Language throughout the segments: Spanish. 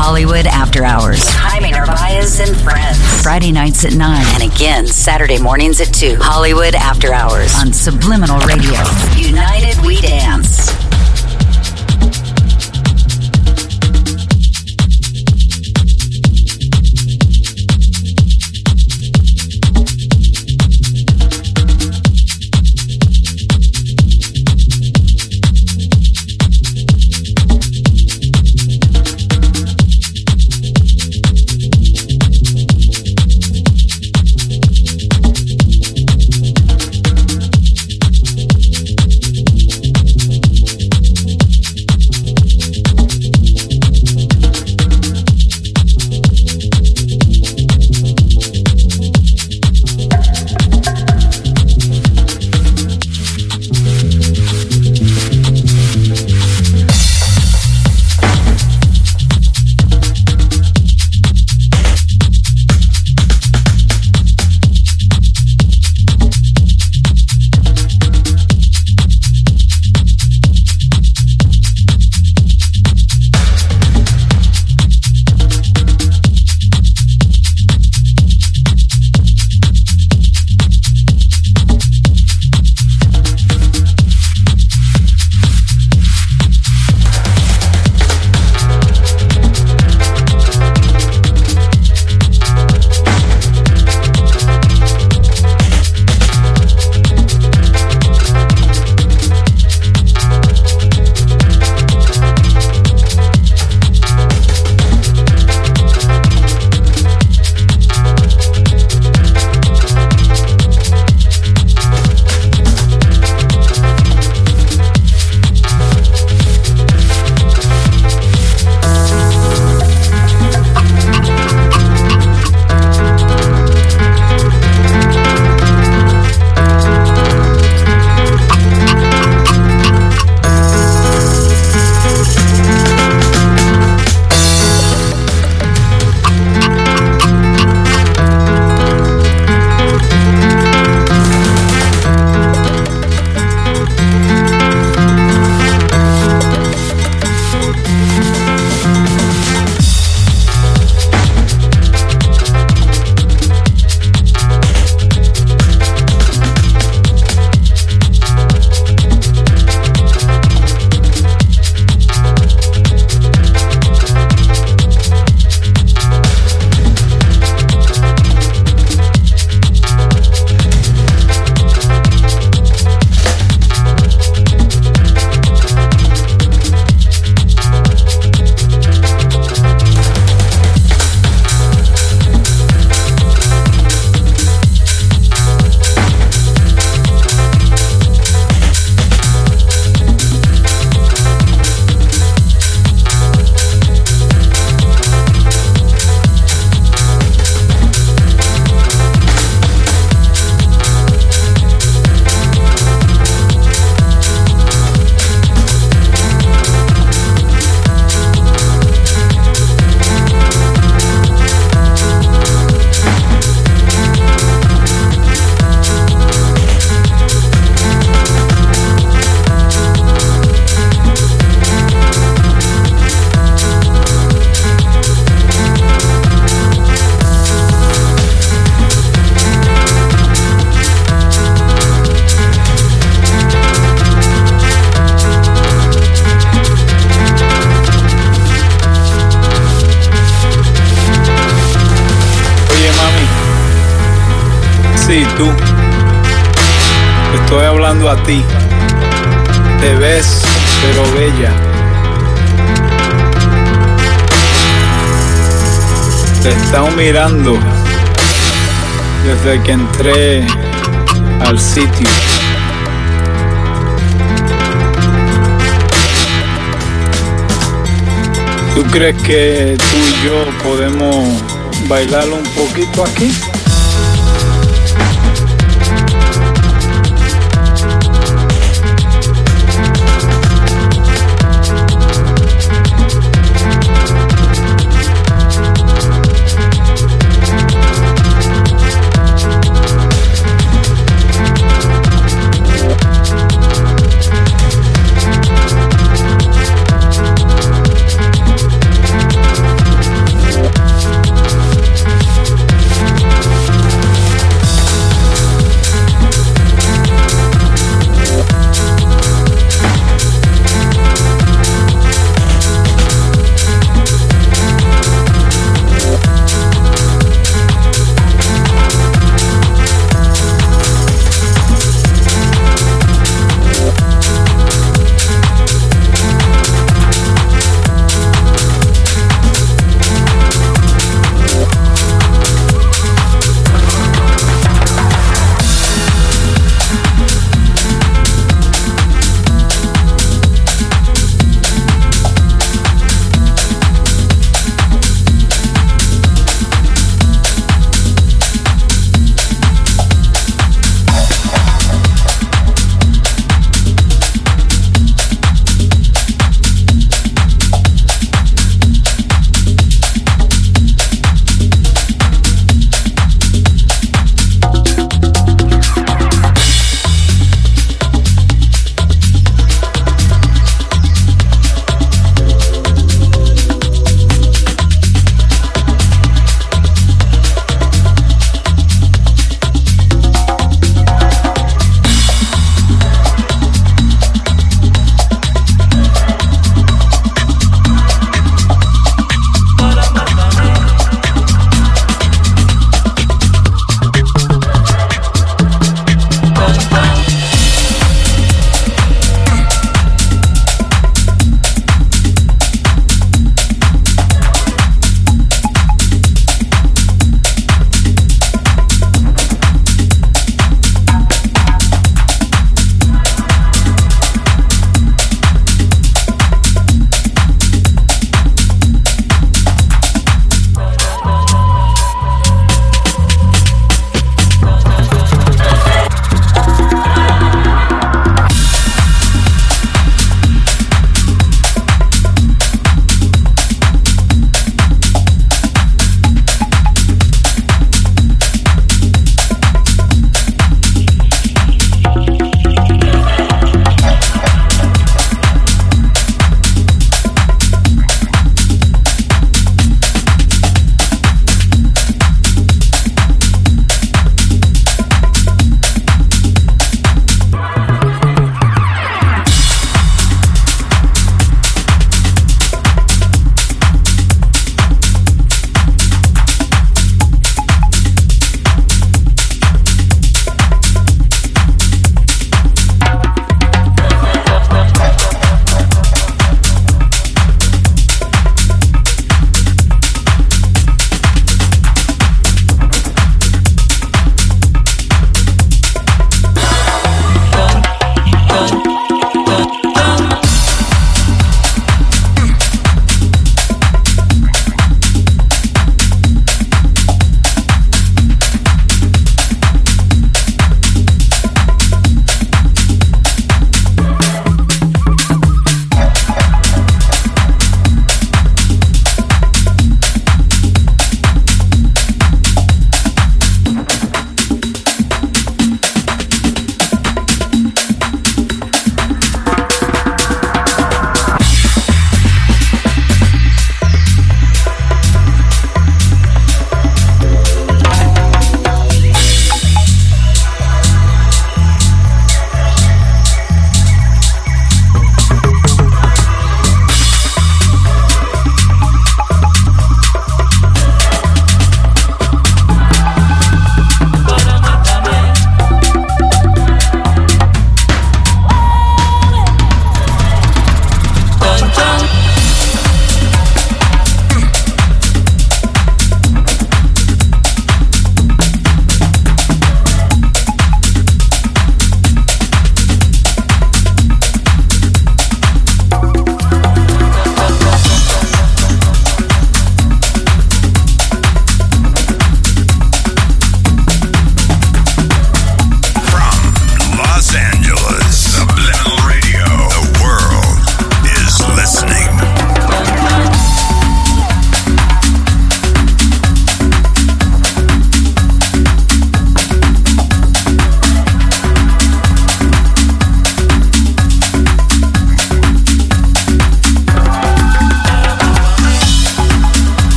Hollywood After Hours. Jaime Narvaez and friends. Friday nights at 9 and again Saturday mornings at 2. Hollywood After Hours on Subliminal Radio. United We Dance. Te ves, pero bella. Te he mirando desde que entré al sitio. ¿Tú crees que tú y yo podemos bailar un poquito aquí?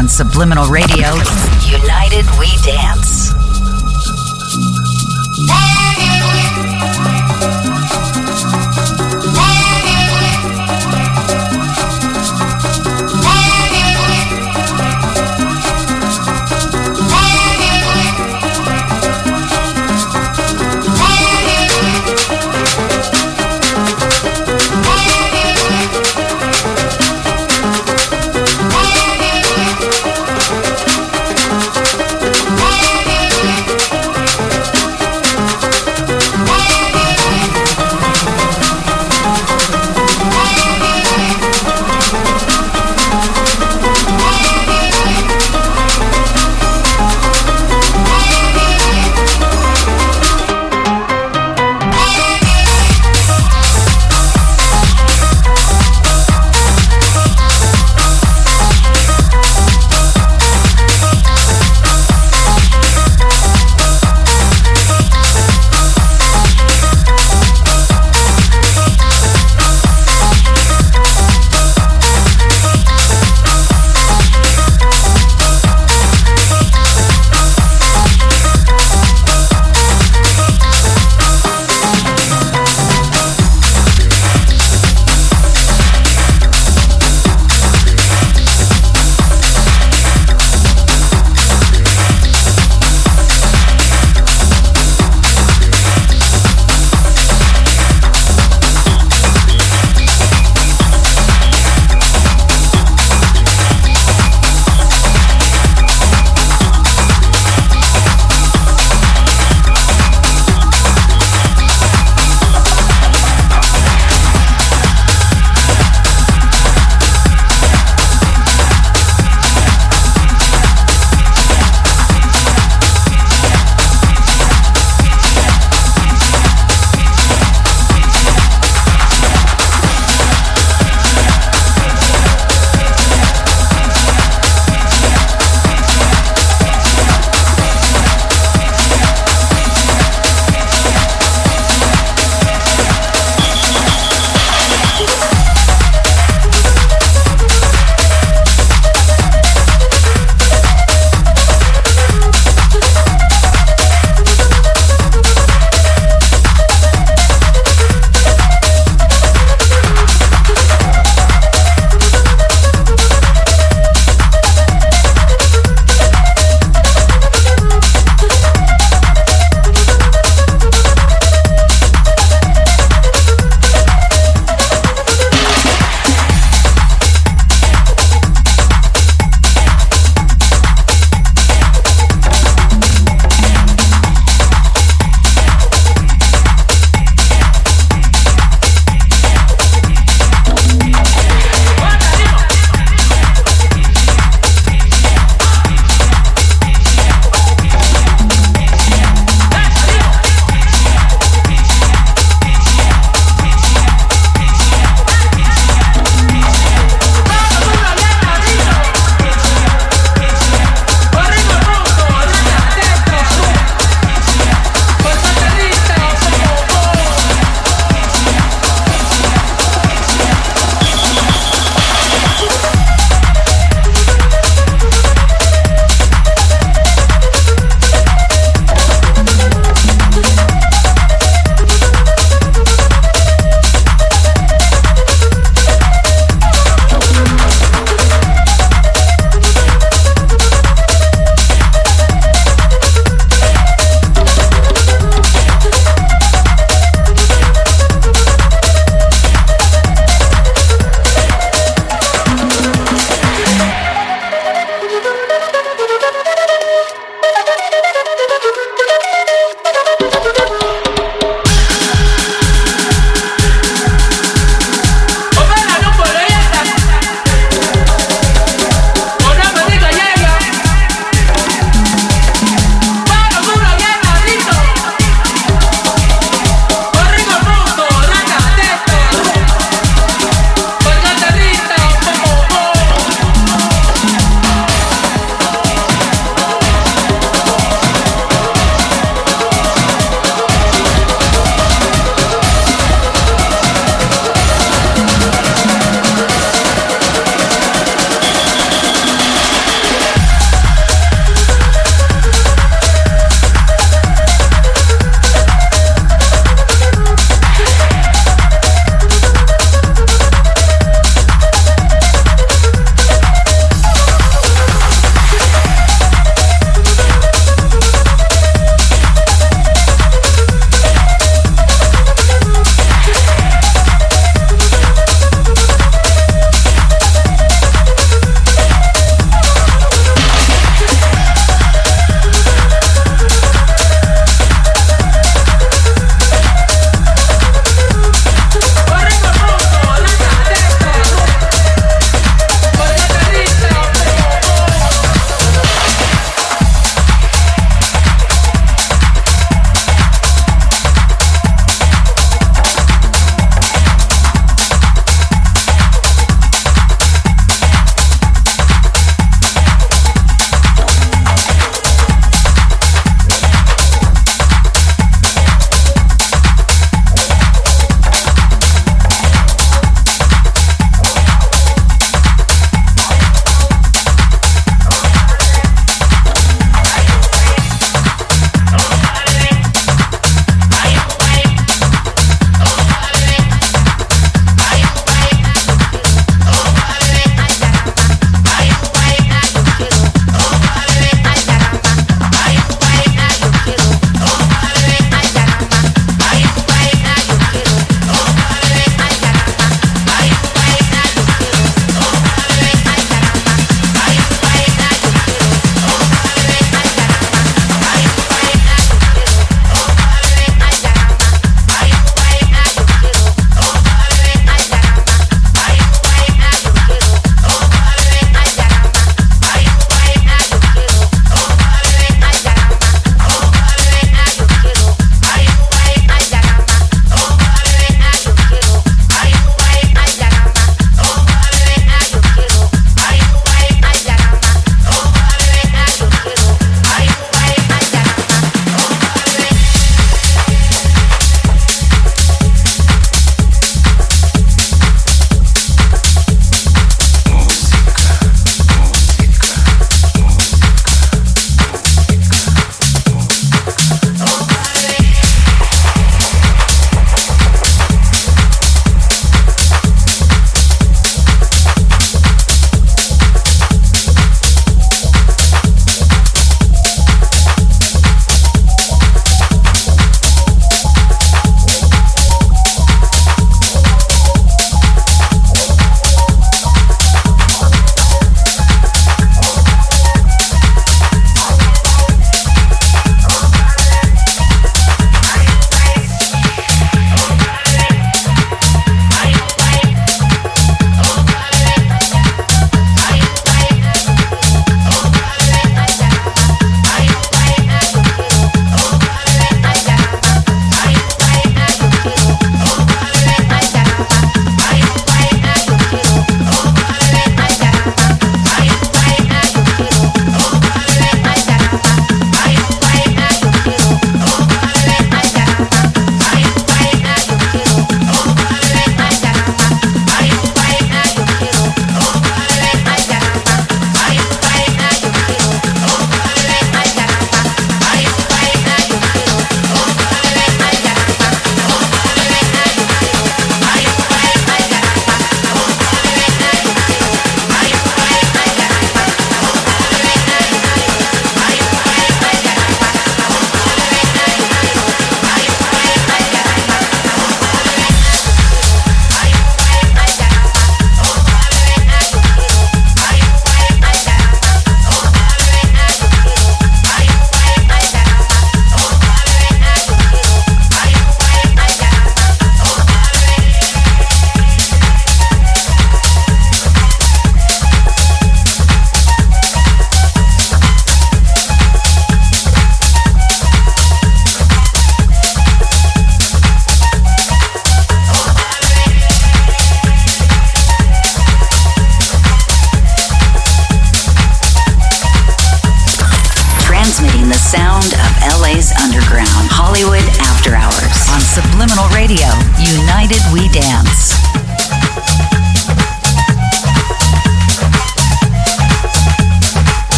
On Subliminal Radio.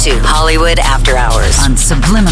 2. Hollywood After Hours on Subliminal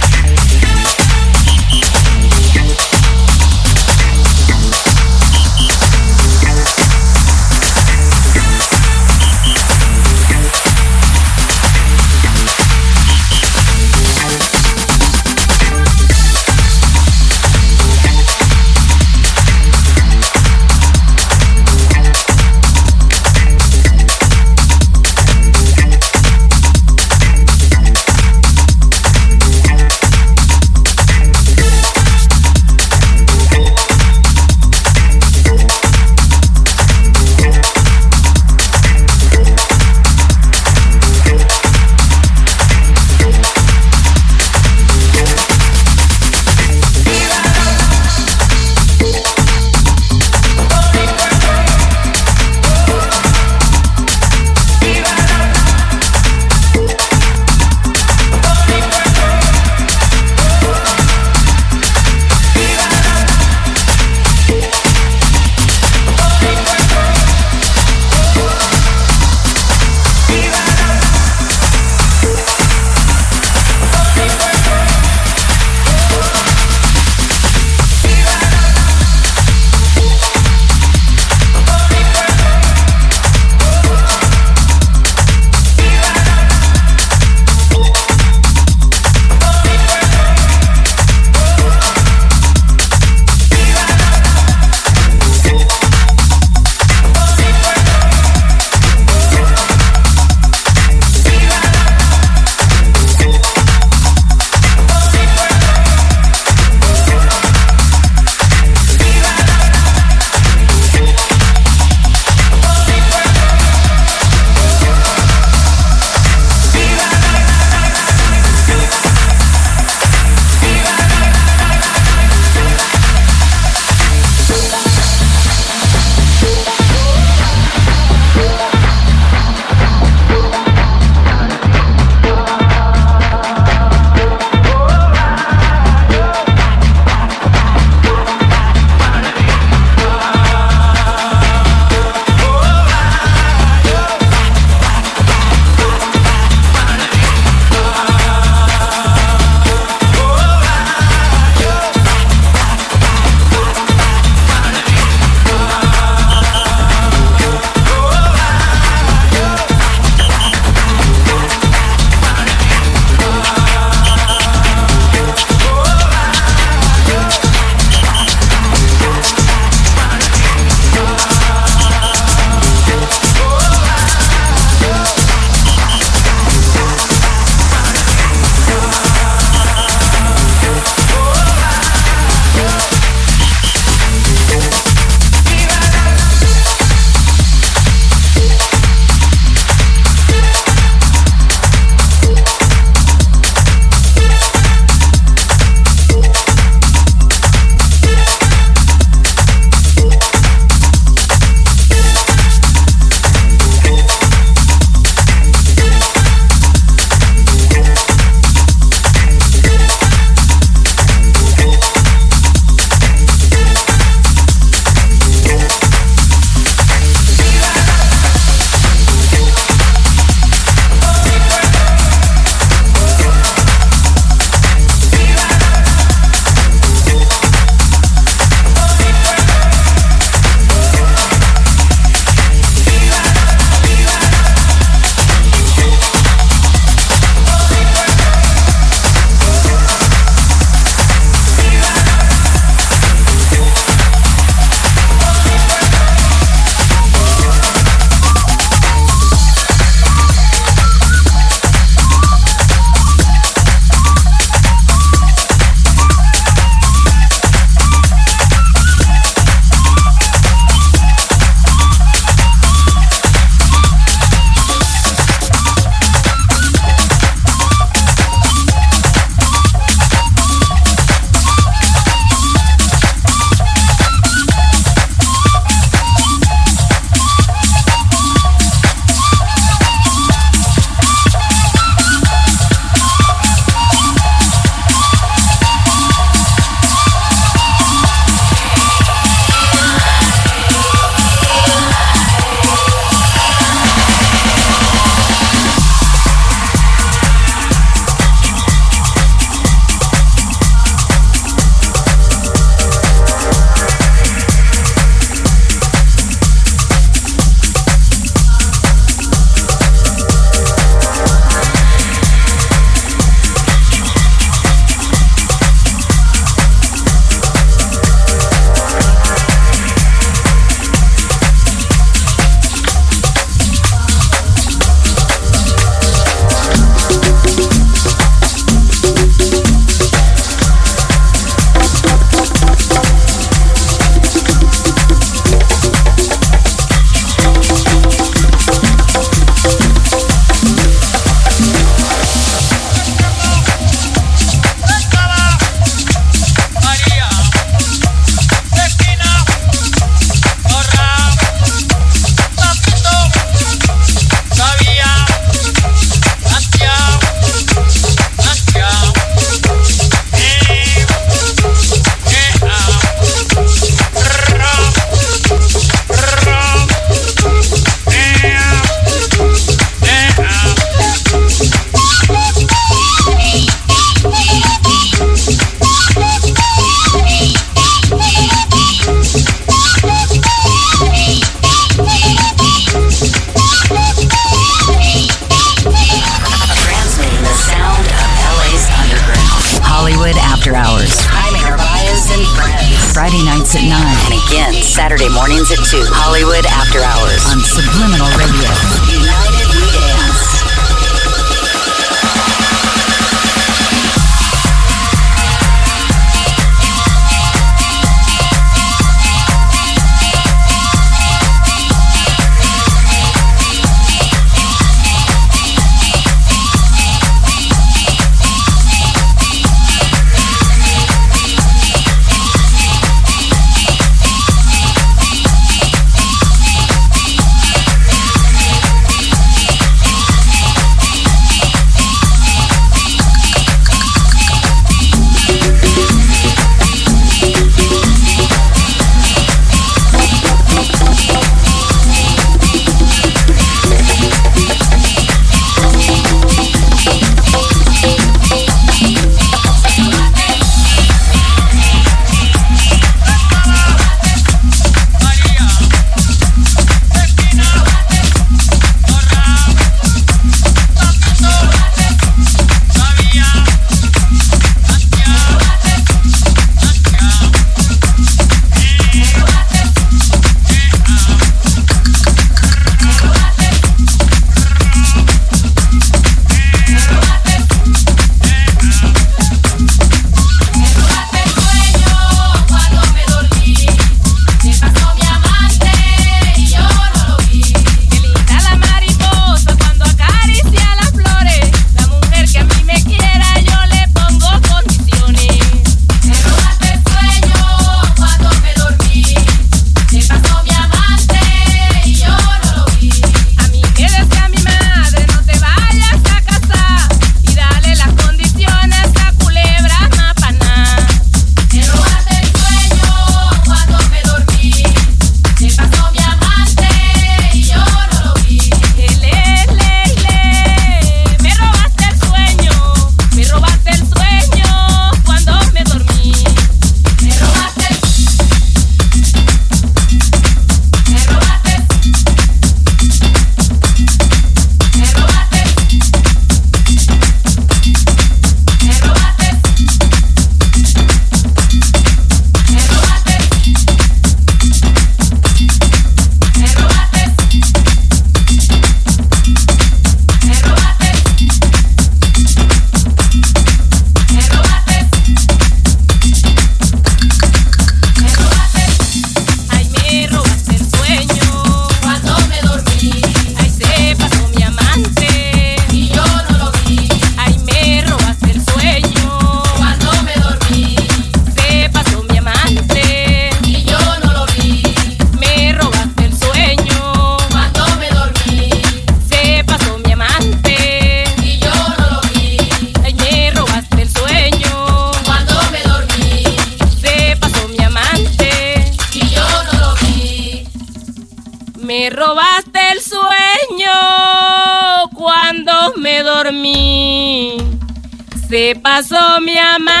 Se pasó mi amante